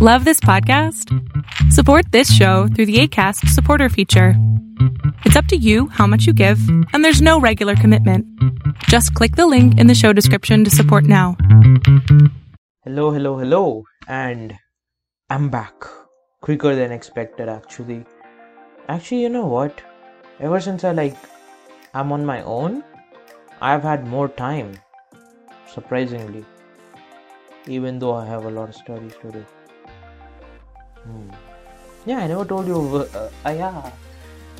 Love this podcast? Support this show through the ACAST supporter feature. It's up to you how much you give, and there's no regular commitment. Just click the link in the show description to support now. Hello, hello, hello, and I'm back. Quicker than expected, actually. Actually, you know what? Ever since I like, I'm on my own, I've had more time. Surprisingly. Even though I have a lot of studies to do. Hmm. Yeah, I never told you. Uh, uh, yeah,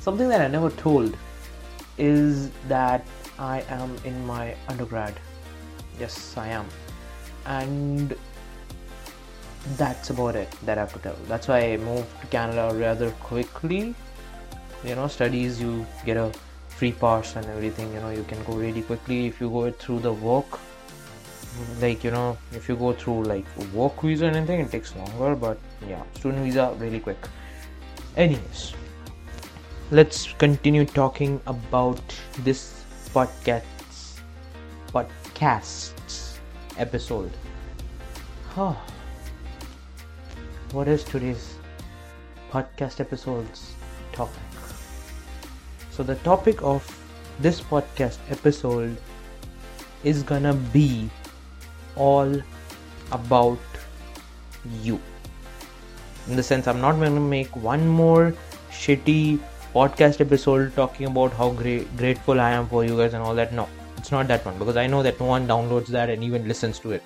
something that I never told is that I am in my undergrad. Yes, I am, and that's about it that I have to tell. That's why I moved to Canada rather quickly. You know, studies you get a free pass and everything. You know, you can go really quickly if you go through the work like you know if you go through like work visa and anything it takes longer but yeah student visa really quick. Anyways let's continue talking about this podcast podcasts episode. Oh, what is today's podcast episode's topic? So the topic of this podcast episode is gonna be all about you. In the sense, I'm not going to make one more shitty podcast episode talking about how great grateful I am for you guys and all that. No, it's not that one because I know that no one downloads that and even listens to it.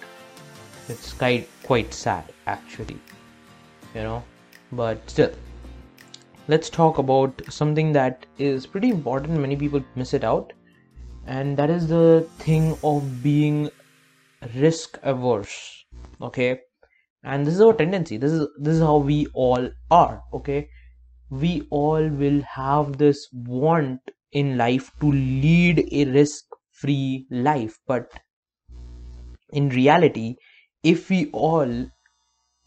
It's quite quite sad actually, you know. But still, let's talk about something that is pretty important. Many people miss it out, and that is the thing of being risk averse okay? And this is our tendency. This is this is how we all are okay? We all will have this want in life to lead a risk free life. But in reality if we all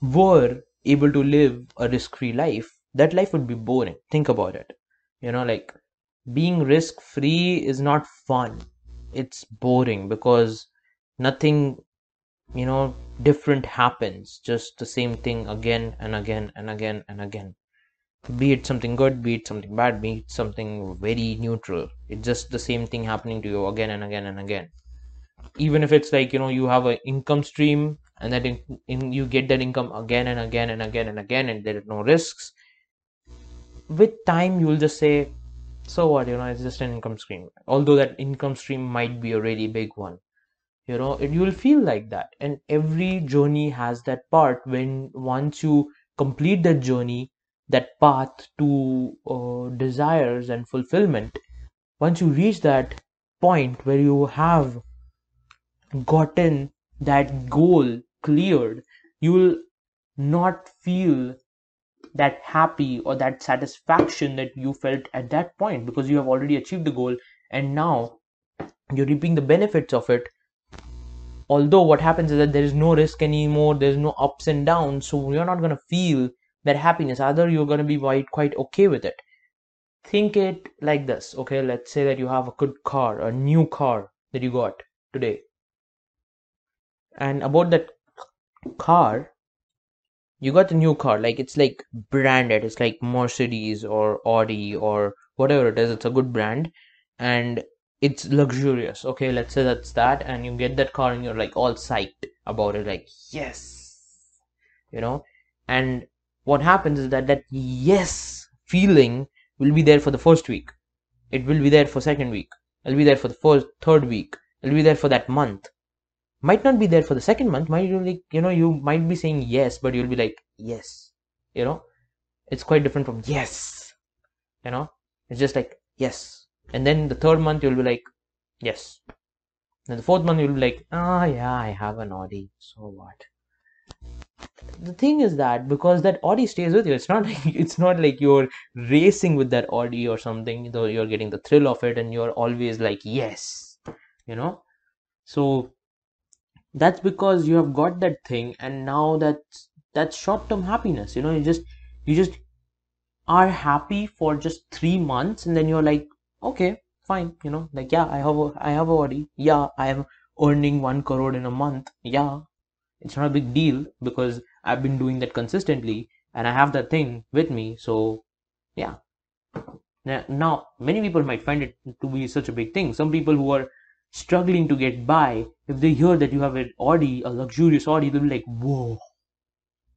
were able to live a risk free life that life would be boring. Think about it. You know like being risk free is not fun. It's boring because nothing you know different happens. Just the same thing again and again and again and again. Be it something good be it something bad be it something very neutral. It's just the same thing happening to you again and again and again. Even if it's like you know you have an income stream and that in, in you get that income again and again and again and again and there are no risks with time you will just say so what you know it's just an income stream. Although that income stream might be a really big one you know it, you will feel like that. And every journey has that part when once you complete that journey that path to uh, desires and fulfillment once you reach that point where you have gotten that goal cleared you will not feel that happy or that satisfaction that you felt at that point because you have already achieved the goal and now you're reaping the benefits of it although what happens is that there is no risk anymore there's no ups and downs so you're not going to feel that happiness. Either you're going to be quite quite okay with it. Think it like this okay? Let's say that you have a good car a new car that you got today. And about that car you got a new car like it's like branded. It's like mercedes or audi or whatever it is. It's a good brand. And it's luxurious. Okay let's say that's that and you get that car and you're like all psyched about it like yes you know? And what happens is that that yes feeling will be there for the first week. It will be there for second week. It'll be there for the first third week. It'll be there for that month. Might not be there for the second month. Might you like you know you might be saying yes but you'll be like yes you know? It's quite different from yes you know? It's just like yes and then the third month you'll be like yes. And the fourth month you'll be like ah oh, yeah i have an audi. So what? The thing is that because that audi stays with you it's not like it's not like you're racing with that audi or something though you're getting the thrill of it and you're always like yes you know? So that's because you have got that thing and now that's that's short term happiness you know? You just you just are happy for just three months and then you're like okay fine you know like yeah i have a, i have already yeah i am earning 1 crore in a month yeah it's not a big deal because I've been doing that consistently and I have that thing with me. So, yeah. Now, many people might find it to be such a big thing. Some people who are struggling to get by, if they hear that you have an Audi, a luxurious Audi, they'll be like, whoa,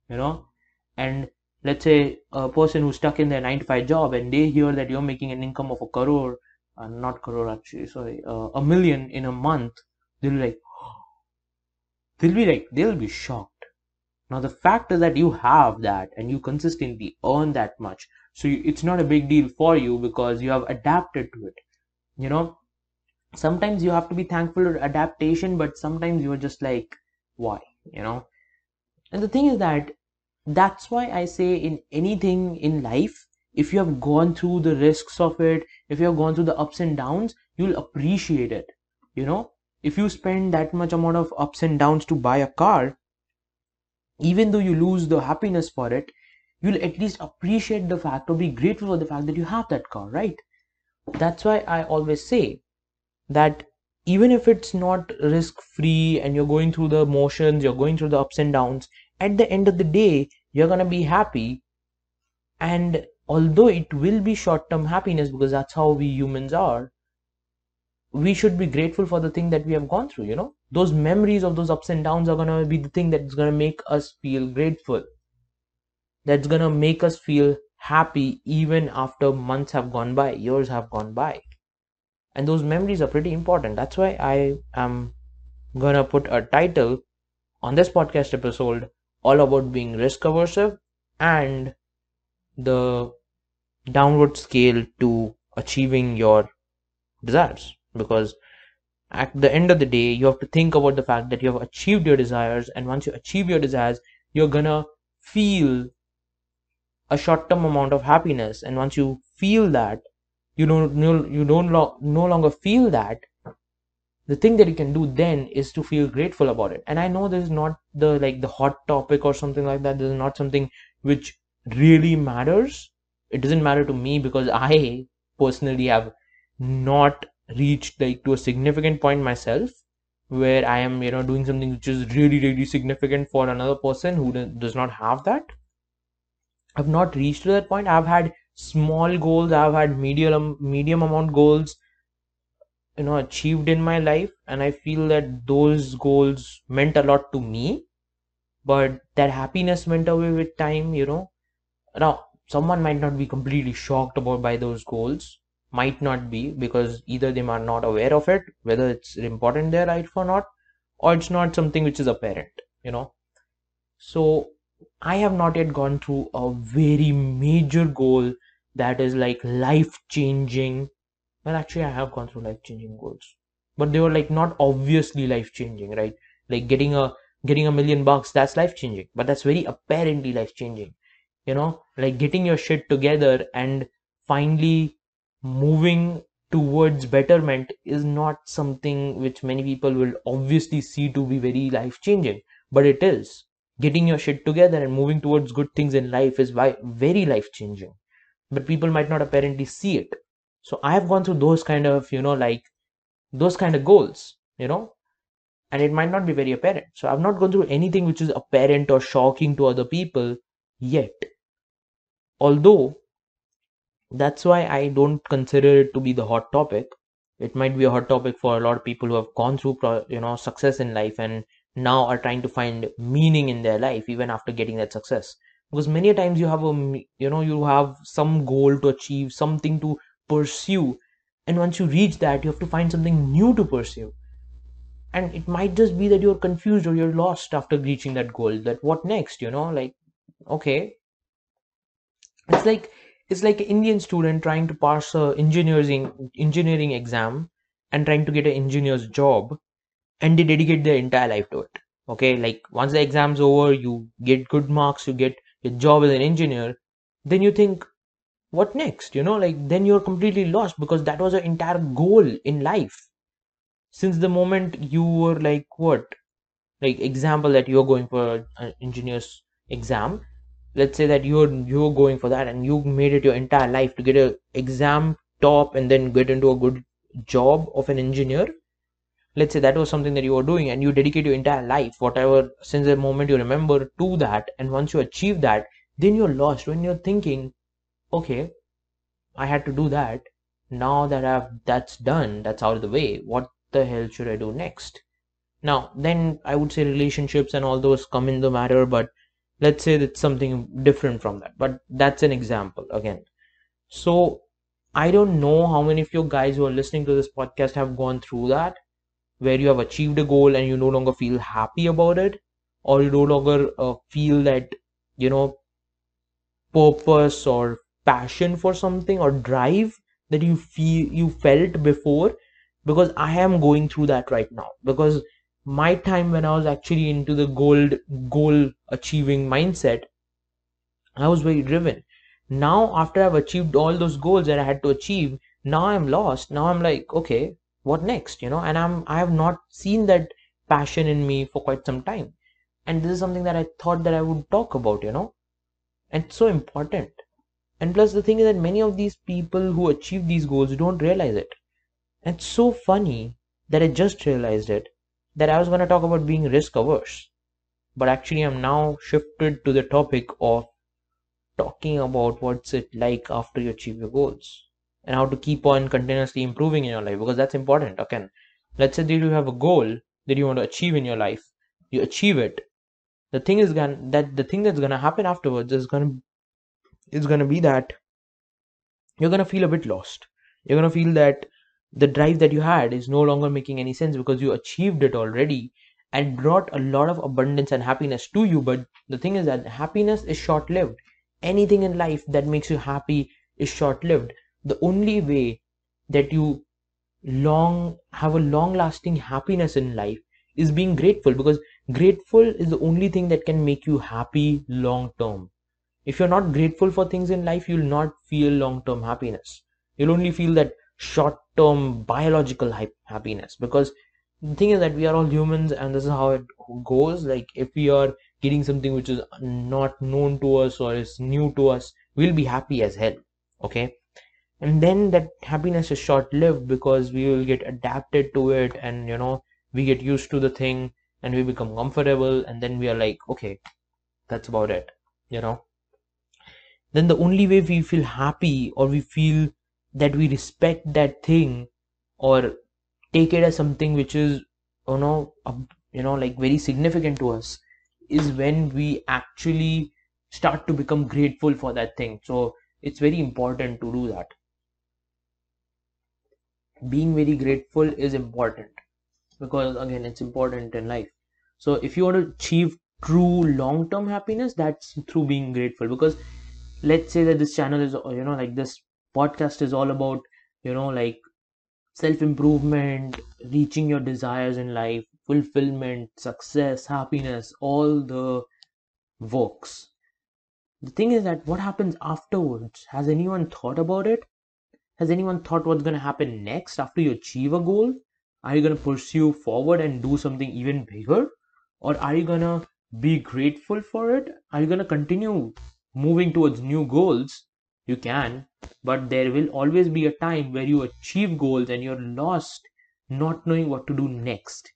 you know. And let's say a person who's stuck in their 9 to 5 job and they hear that you're making an income of a crore, uh, not crore actually, sorry, uh, a million in a month, they'll be like, they'll be like, they'll be shocked. Now, the fact is that you have that and you consistently earn that much. So it's not a big deal for you because you have adapted to it. You know, sometimes you have to be thankful for adaptation, but sometimes you're just like, why? You know, and the thing is that that's why I say in anything in life, if you have gone through the risks of it, if you have gone through the ups and downs, you'll appreciate it. You know, if you spend that much amount of ups and downs to buy a car, even though you lose the happiness for it, you'll at least appreciate the fact or be grateful for the fact that you have that car, right? That's why I always say that even if it's not risk free and you're going through the motions, you're going through the ups and downs, at the end of the day, you're going to be happy. And although it will be short term happiness because that's how we humans are, we should be grateful for the thing that we have gone through you know? Those memories of those ups and downs are going to be the thing that's going to make us feel grateful. That's going to make us feel happy even after months have gone by years have gone by. And those memories are pretty important. That's why i am to put a title on this podcast episode all about being risk aversive and the downward scale to achieving your desires. Because at the end of the day you have to think about the fact that you have achieved your desires and once you achieve your desires you're gonna feel a short-term amount of happiness. And once you feel that you don't you don't lo- no longer feel that the thing that you can do then is to feel grateful about it and i know this is not the like the hot topic or something like that this is not something which really matters it doesn't matter to me because i personally have not reached like to a significant point myself where I am, you know, doing something which is really, really significant for another person who does not have that. I've not reached to that point. I've had small goals. I've had medium, medium amount goals, you know, achieved in my life, and I feel that those goals meant a lot to me. But that happiness went away with time, you know. Now, someone might not be completely shocked about by those goals might not be because either they are not aware of it whether it's important in their life or not or it's not something which is apparent you know so i have not yet gone through a very major goal that is like life changing well actually i have gone through life changing goals. But they were like not obviously life changing right? Like getting a getting a million bucks that's life changing but that's very apparently life changing you know? Like getting your shit together and finally moving towards betterment is not something which many people will obviously see to be very life changing but it is. Getting your shit together and moving towards good things in life is very life changing but people might not apparently see it so i have gone through those kind of you know like those kind of goals you know and it might not be very apparent so i've not gone through anything which is apparent or shocking to other people yet although that's why I don't consider it to be the hot topic. It might be a hot topic for a lot of people who have gone through, you know, success in life and now are trying to find meaning in their life even after getting that success. Because many times you have a, you know, you have some goal to achieve, something to pursue, and once you reach that, you have to find something new to pursue. And it might just be that you're confused or you're lost after reaching that goal. That what next, you know, like, okay, it's like it's like an Indian student trying to pass a engineering engineering exam and trying to get an engineer's job and they dedicate their entire life to it okay like once the exam's over you get good marks you get your job as an engineer then you think what next? You know like then you're completely lost because that was your entire goal in life. Since the moment you were like what? Like example that you're going for an engineer's exam. Let's say that you're you're going for that and you made it your entire life to get a exam top and then get into a good job of an engineer. Let's say that was something that you were doing and you dedicate your entire life whatever since the moment you remember to that. And once you achieve that then you're lost. When you're thinking okay i had to do that. Now that i've that's done that's out of the way what the hell should i do next? Now then i would say relationships and all those come in the matter but let's say it's something different from that. But that's an example again. So i don't know how many of you guys who are listening to this podcast have gone through that where you have achieved a goal and you no longer feel happy about it or you no longer uh, feel that you know purpose or passion for something or drive that you feel you felt before because i am going through that right now. Because my time when i was actually into the goal goal achieving mindset i was very driven. Now after i've achieved all those goals that i had to achieve now i'm lost. Now i'm like okay what next you know? And i'm i have not seen that passion in me for quite some time. And this is something that i thought that i would talk about you know? And it's so important and plus the thing is that many of these people who achieve these goals don't realize it. And it's so funny that i just realized it that i was going to talk about being risk averse. But actually i'm now shifted to the topic of talking about what's it like after you achieve your goals and how to keep on continuously improving in your life because that's important again let's say that you have a goal that you want to achieve in your life. You achieve it. The thing is gonna that the thing that's gonna happen afterwards is gonna is gonna be that you're gonna feel a bit lost. You're gonna feel that the drive that you had is no longer making any sense because you achieved it already and brought a lot of abundance and happiness to you. But the thing is that happiness is short lived anything in life that makes you happy is short lived the only way that you long have a long lasting happiness in life is being grateful because grateful is the only thing that can make you happy long term if you're not grateful for things in life you'll not feel long term happiness. You'll only feel that short term biological happiness. Because the thing is that we are all humans and this is how it goes. Like if we are getting something which is not known to us or is new to us we'll be happy as hell. Okay? And then that happiness is short lived because we will get adapted to it and you know we get used to the thing and we become comfortable and then we are like okay that's about it you know then the only way we feel happy or we feel that we respect that thing or take it as something which is you know you know like very significant to us is when we actually start to become grateful for that thing. So it's very important to do that. Being very grateful is important because again it's important in life. So if you want to achieve true long term happiness that's through being grateful because let's say that this channel is you know like this podcast is all about you know like self improvement reaching your desires in life fulfillment success happiness all the works the thing is that what happens afterwards has anyone thought about it has anyone thought what's going to happen next after you achieve a goal? Are you going to pursue forward and do something even bigger? Or are you going to be grateful for it? Are you going to continue moving towards new goals? You can, but there will always be a time where you achieve goals and you're lost, not knowing what to do next.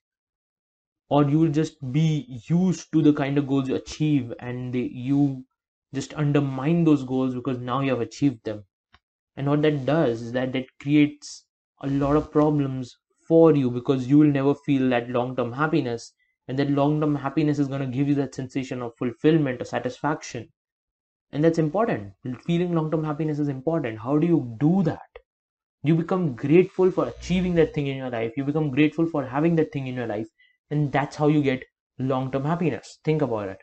Or you will just be used to the kind of goals you achieve and they, you just undermine those goals because now you have achieved them and what that does is that that creates a lot of problems for you because you will never feel that long term happiness and that long term happiness is going to give you that sensation of fulfillment or satisfaction and that's important. Feeling long term happiness is important. How do you do that? You become grateful for achieving that thing in your life. You become grateful for having that thing in your life. And that's how you get long term happiness. Think about it.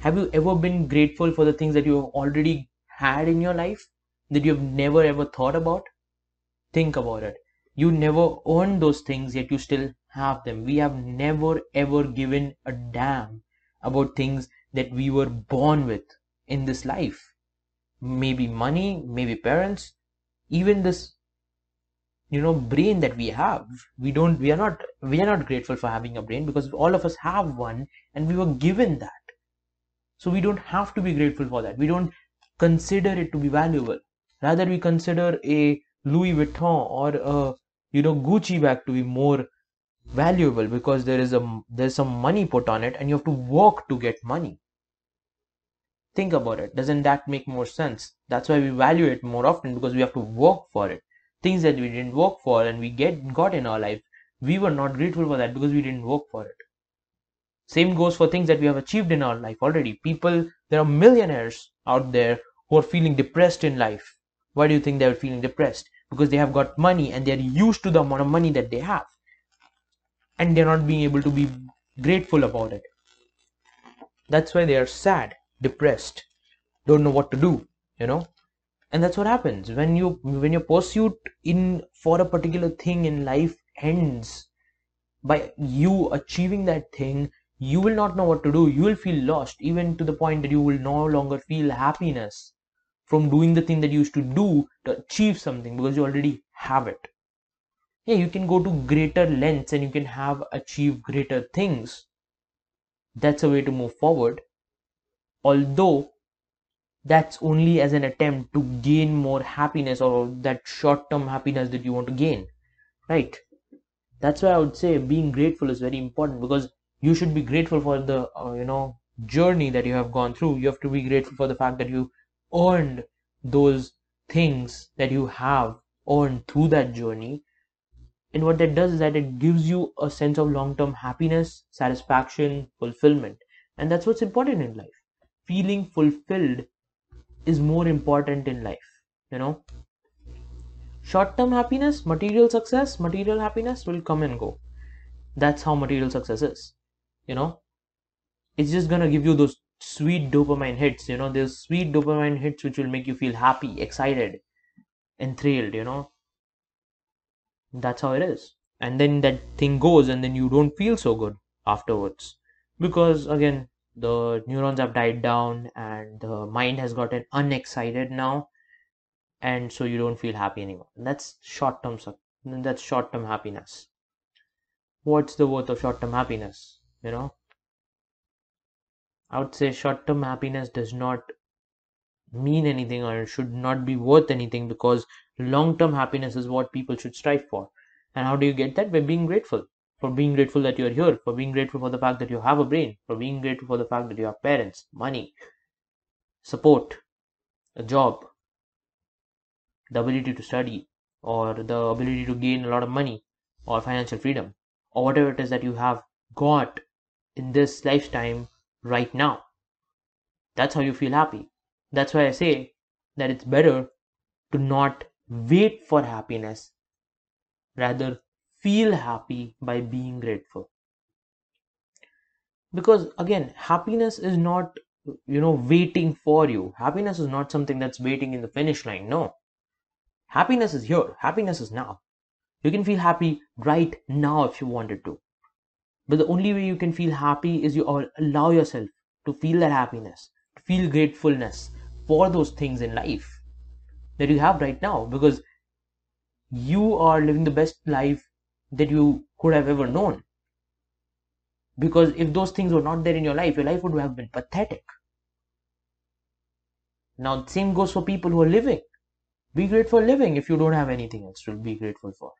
Have you ever been grateful for the things that you have already had in your life that you've never ever thought about? Think about it. You never earned those things, yet you still have them. We have never ever given a damn about things that we were born with in this life. Maybe money, maybe parents, even this you know brain that we have. We don't we are not we are not grateful for having a brain because all of us have one and we were given that. So we don't have to be grateful for that. We don't consider it to be valuable. Rather, we consider a Louis Vuitton or a you know Gucci bag to be more valuable because there is a there's some money put on it and you have to work to get money think about it. Doesn't that make more sense? That's why we value it more often because we have to work for it. Things that we didn't work for and we get got in our life we were not grateful for that because we didn't work for it. Same goes for things that we have achieved in our life already. People there are millionaires out there who are feeling depressed in life. Why do you think they're feeling depressed? Because they have got money and they're used to the amount of money that they have. And they're not being able to be grateful about it. That's why they are sad depressed don't know what to do you know? And that's what happens. When you when your pursuit in for a particular thing in life ends by you achieving that thing you will not know what to do. You will feel lost even to the point that you will no longer feel happiness from doing the thing that you used to do to achieve something because you already have it. Yeah you can go to greater lengths and you can have achieve greater things. That's a way to move forward although that's only as an attempt to gain more happiness or that short term happiness that you want to gain right that's why i would say being grateful is very important because you should be grateful for the uh, you know journey that you have gone through you have to be grateful for the fact that you earned those things that you have earned through that journey and what that does is that it gives you a sense of long term happiness, satisfaction, fulfillment. And that's what's important in life. Feeling fulfilled is more important in life, you know. Short term happiness, material success, material happiness will come and go. That's how material success is, you know. It's just gonna give you those sweet dopamine hits, you know, those sweet dopamine hits which will make you feel happy, excited, enthralled, you know that's how it is and then that thing goes and then you don't feel so good afterwards because again the neurons have died down and the mind has gotten unexcited now and so you don't feel happy anymore that's short term that's short term happiness what's the worth of short term happiness you know i would say short term happiness does not mean anything or should not be worth anything because long term happiness is what people should strive for. And how do you get that? By being grateful. For being grateful that you're here, for being grateful for the fact that you have a brain, for being grateful for the fact that you have parents, money, support, a job, the ability to study, or the ability to gain a lot of money, or financial freedom, or whatever it is that you have got in this lifetime right now. That's how you feel happy. That's why I say that it's better to not wait for happiness, rather, feel happy by being grateful. Because again, happiness is not, you know, waiting for you. Happiness is not something that's waiting in the finish line. No. Happiness is here. Happiness is now. You can feel happy right now if you wanted to. But the only way you can feel happy is you allow yourself to feel that happiness, to feel gratefulness, for those things in life that you have right now because you are living the best life that you could have ever known. Because if those things were not there in your life, your life would have been pathetic. Now, same goes for people who are living. Be grateful for living if you don't have anything else to be grateful for.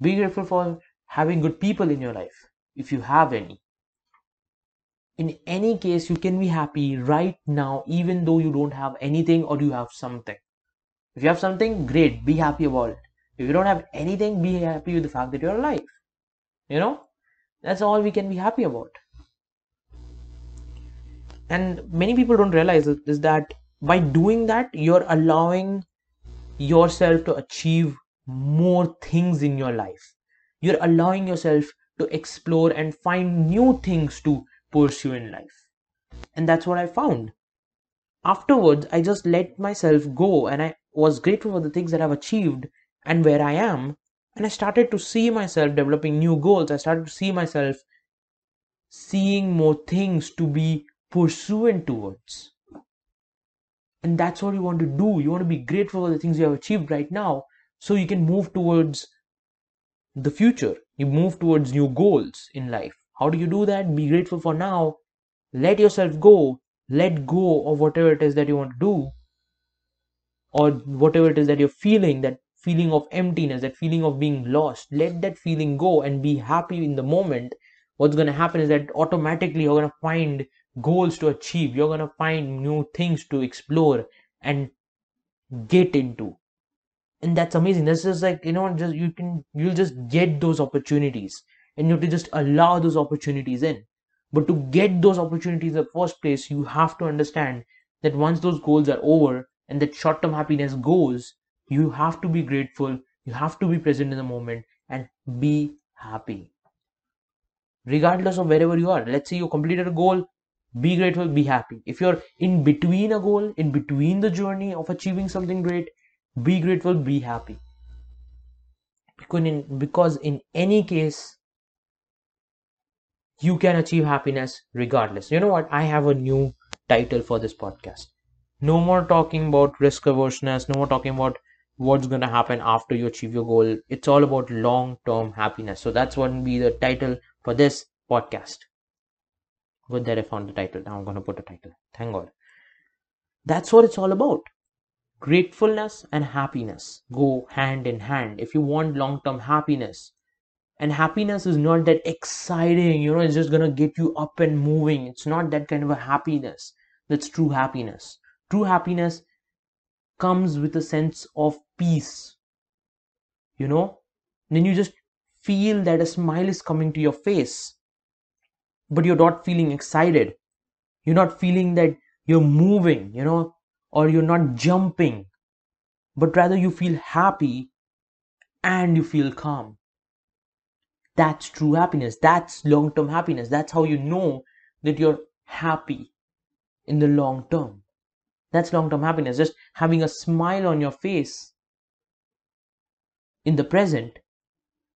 Be grateful for having good people in your life if you have any in any case you can be happy right now even though you don't have anything or you have something if you have something great be happy about it if you don't have anything be happy with the fact that you're alive you know that's all we can be happy about and many people don't realize is that by doing that you're allowing yourself to achieve more things in your life you're allowing yourself to explore and find new things to pursue in life. And that's what I found. Afterwards, I just let myself go and I was grateful for the things that I've achieved and where I am. And I started to see myself developing new goals. I started to see myself seeing more things to be pursuant towards. And that's what you want to do. You want to be grateful for the things you have achieved right now so you can move towards the future. You move towards new goals in life. How do you do that? Be grateful for now. Let yourself go. Let go of whatever it is that you want to do or whatever it is that you're feeling that feeling of emptiness, that feeling of being lost. Let that feeling go and be happy in the moment. What's going to happen is that automatically you're going to find goals to achieve. You're going to find new things to explore and get into. And that's amazing. That's just like, you know, just you can, you'll just get those opportunities and you have to just allow those opportunities in. But to get those opportunities in the first place, you have to understand that once those goals are over and that short term happiness goes, you have to be grateful, you have to be present in the moment and be happy. Regardless of wherever you are, let's say you completed a goal, be grateful, be happy. If you're in between a goal, in between the journey of achieving something great, be grateful, be happy. Because in, because in any case, you can achieve happiness regardless. You know what? I have a new title for this podcast. No more talking about risk averseness, no more talking about what's going to happen after you achieve your goal. It's all about long term happiness. So that's what will be the title for this podcast. Good that I found the title. Now I'm going to put a title. Thank God. That's what it's all about. Gratefulness and happiness go hand in hand. If you want long term happiness, and happiness is not that exciting you know it's just gonna get you up and moving it's not that kind of a happiness that's true happiness true happiness comes with a sense of peace you know then you just feel that a smile is coming to your face but you're not feeling excited you're not feeling that you're moving you know or you're not jumping but rather you feel happy and you feel calm that's true happiness. That's long term happiness. That's how you know that you're happy in the long term. That's long term happiness. Just having a smile on your face in the present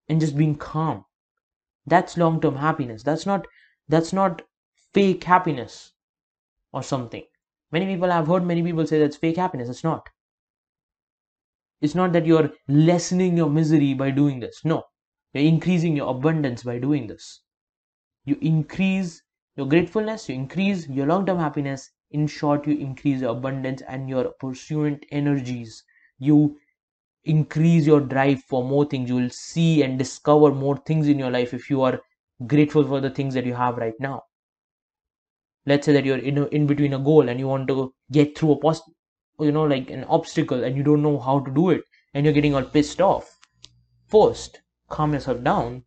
and just being calm. That's long term happiness. That's not that's not fake happiness or something. Many people I've heard many people say that's fake happiness. It's not. It's not that you're lessening your misery by doing this. No. You're increasing your abundance by doing this. You increase your gratefulness, you increase your long term happiness. In short, you increase your abundance and your pursuant energies. You increase your drive for more things. You will see and discover more things in your life if you are grateful for the things that you have right now. Let's say that you're in, a, in between a goal and you want to get through a post, you know, like an obstacle and you don't know how to do it and you're getting all pissed off. First, calm yourself down,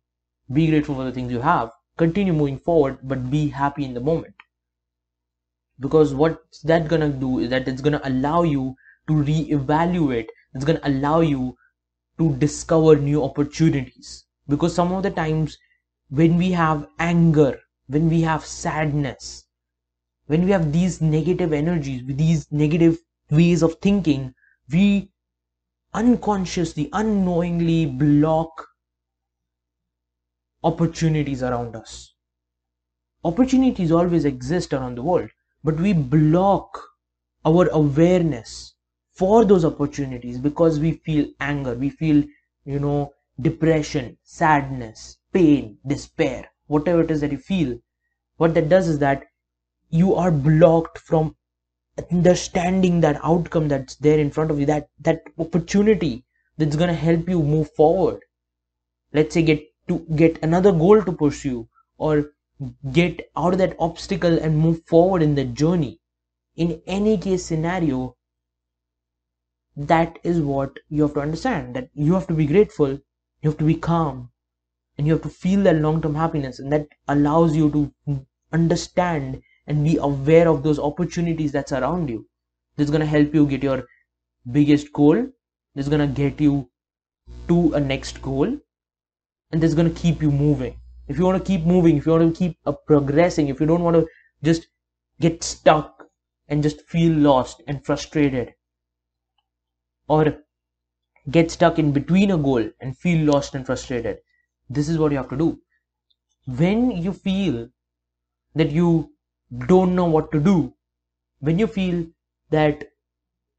be grateful for the things you have, continue moving forward, but be happy in the moment. Because what's that gonna do is that it's gonna allow you to reevaluate, it's gonna allow you to discover new opportunities. Because some of the times when we have anger, when we have sadness, when we have these negative energies, these negative ways of thinking, we unconsciously, unknowingly block opportunities around us. Opportunities always exist around the world, but we block our awareness for those opportunities because we feel anger, we feel, you know, depression, sadness, pain, despair, whatever it is that you feel. What that does is that you are blocked from understanding that outcome that's there in front of you, that that opportunity that's gonna help you move forward. Let's say get to get another goal to pursue or get out of that obstacle and move forward in the journey. In any case scenario, that is what you have to understand that you have to be grateful, you have to be calm, and you have to feel that long term happiness, and that allows you to understand and be aware of those opportunities that's around you. This is going to help you get your biggest goal, this is going to get you to a next goal, and this is going to keep you moving if you want to keep moving if you want to keep uh, progressing if you don't want to just get stuck and just feel lost and frustrated or get stuck in between a goal and feel lost and frustrated this is what you have to do. When you feel that you don't know what to do when you feel that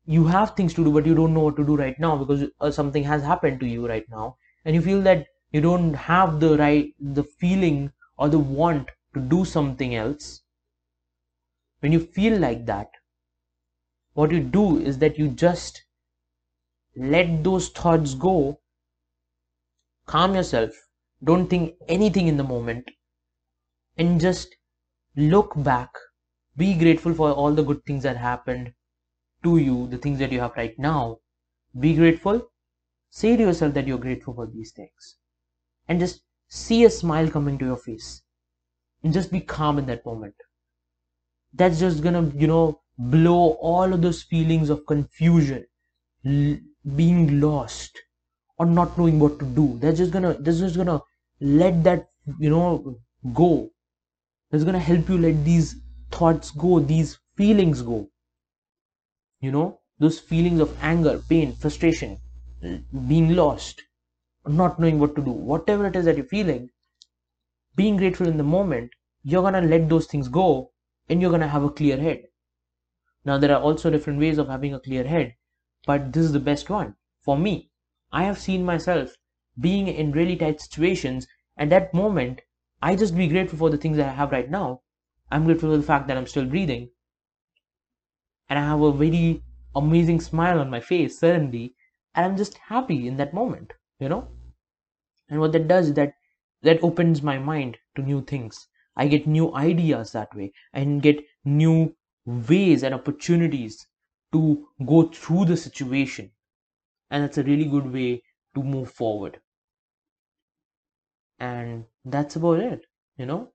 you have things to do but you don't know what to do right now because uh, something has happened to you right now and you feel that you don't have the right the feeling or the want to do something else. When you feel like that what you do is that you just let those thoughts go. Calm yourself. Don't think anything in the moment. And just look back. Be grateful for all the good things that happened to you the things that you have right now. Be grateful. Say to yourself that you're grateful for these things and just see a smile coming to your face and just be calm in that moment. That's just gonna you know blow all of those feelings of confusion l- being lost or not knowing what to do. That's just gonna that's just gonna let that you know go. That's gonna help you let these thoughts go these feelings go. You know those feelings of anger pain frustration being lost not knowing what to do. Whatever it is that you're feeling being grateful in the moment you're gonna let those things go and you're gonna have a clear head. Now there are also different ways of having a clear head but this is the best one. For me i have seen myself being in really tight situations at that moment i just be grateful for the things that i have right now. I'm grateful for the fact that i'm still breathing. And i have a very amazing smile on my face suddenly and i'm just happy in that moment you know? And what that does that that opens my mind to new things. I get new ideas that way and get new ways and opportunities to go through the situation. And that's a really good way to move forward. And that's about it you know?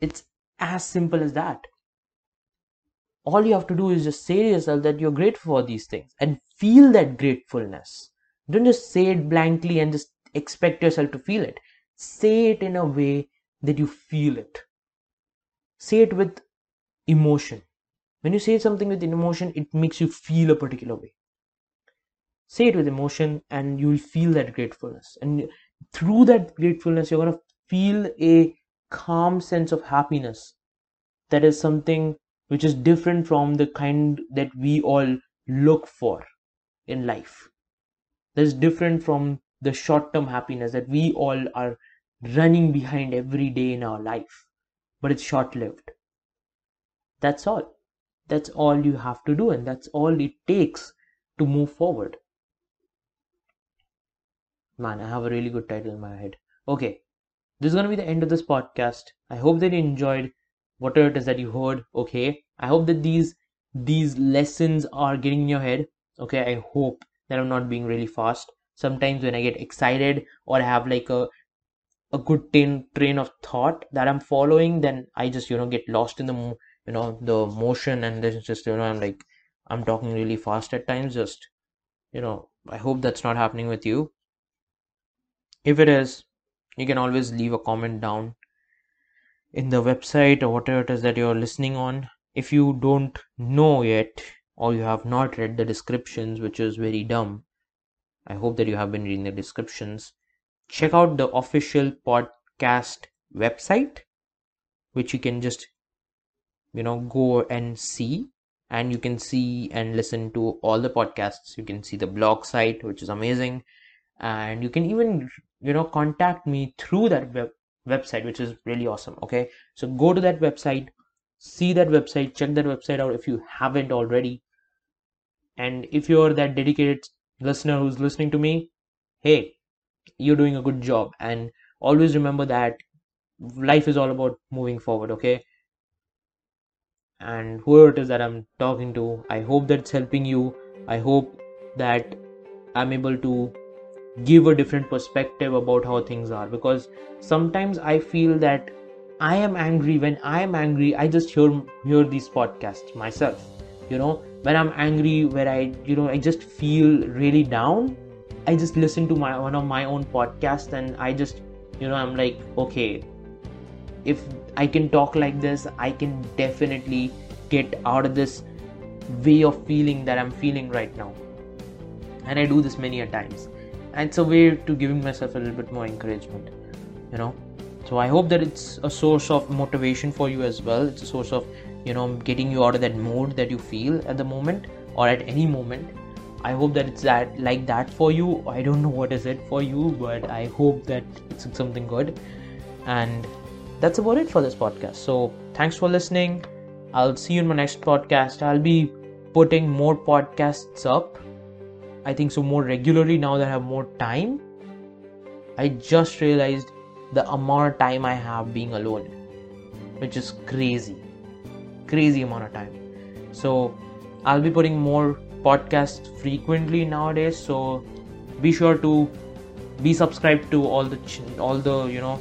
It's as simple as that. All you have to do is just say to yourself that you're grateful for these things and feel that gratefulness don't just say it blankly and just expect yourself to feel it. Say it in a way that you feel it. Say it with emotion. When you say something with emotion it makes you feel a particular way. Say it with emotion and you'll feel that gratefulness. And through that gratefulness you're going to feel a calm sense of happiness. That is something which is different from the kind that we all look for in life that's different from the short term happiness that we all are running behind every day in our life. But it's short lived that's all. That's all you have to do and that's all it takes to move forward. Man i have a really good title in my head. Okay. This is going to be the end of this podcast. I hope that you enjoyed whatever it is that you heard. Okay. I hope that these these lessons are getting in your head. Okay. I hope i'm not being really fast. Sometimes when i get excited or i have like a a good train train of thought that i'm following then i just you know get lost in the you know the motion and then just you know i'm like i'm talking really fast at times just you know i hope that's not happening with you. If it is you can always leave a comment down in the website or whatever it is that you're listening on. If you don't know yet or you have not read the descriptions which is very dumb. I hope that you have been reading the descriptions. Check out the official podcast website which you can just you know go and see. And you can see and listen to all the podcasts. You can see the blog site which is amazing. And you can even you know contact me through that web website which is really awesome okay? So go to that website see that website check that website out if you haven't already. And if you're that dedicated listener who's listening to me hey you're doing a good job. And always remember that life is all about moving forward okay? And whoever it is that i'm talking to i hope that's helping you. I hope that i'm able to give a different perspective about how things are. Because sometimes i feel that i am angry when i am angry i just hear hear these podcasts myself you know when i'm angry where i you know i just feel really down i just listen to my one of my own podcasts and i just you know i'm like okay if I can talk like this, I can definitely get out of this way of feeling that I'm feeling right now. And I do this many a times. And it's a way to giving myself a little bit more encouragement, you know. So I hope that it's a source of motivation for you as well. It's a source of, you know, getting you out of that mode that you feel at the moment or at any moment. I hope that it's that like that for you. I don't know what is it for you, but I hope that it's something good. And that's about it for this podcast. So thanks for listening. I'll see you in my next podcast. I'll be putting more podcasts up I think so more regularly now that I have more time. I just realized the amount of time I have being alone, which is crazy, crazy amount of time. So I'll be putting more podcasts frequently nowadays. So be sure to be subscribed to all the all the you know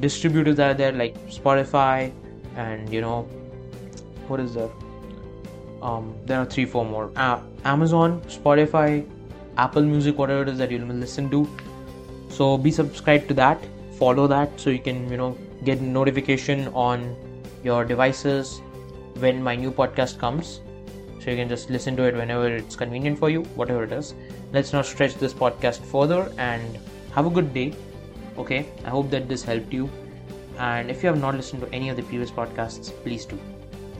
distributors that are there like Spotify and you know what is there um, there are three four more uh, amazon spotify apple music whatever it is that you'll listen to so be subscribed to that follow that so you can you know get notification on your devices when my new podcast comes. So you can just listen to it whenever it's convenient for you whatever it is. Let's not stretch this podcast further and have a good day okay? I hope that this helped you. And if you have not listened to any of the previous podcasts please do.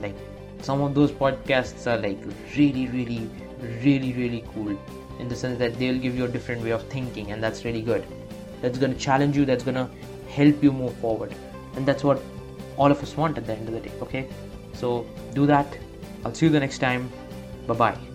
Like some of those podcasts are like really really really really cool in the sense that they'll give you a different way of thinking and that's really good that's going to challenge you that's going to help you move forward. And that's what all of us want at the end of the day okay? So do that. I'll see you the next time. Bye bye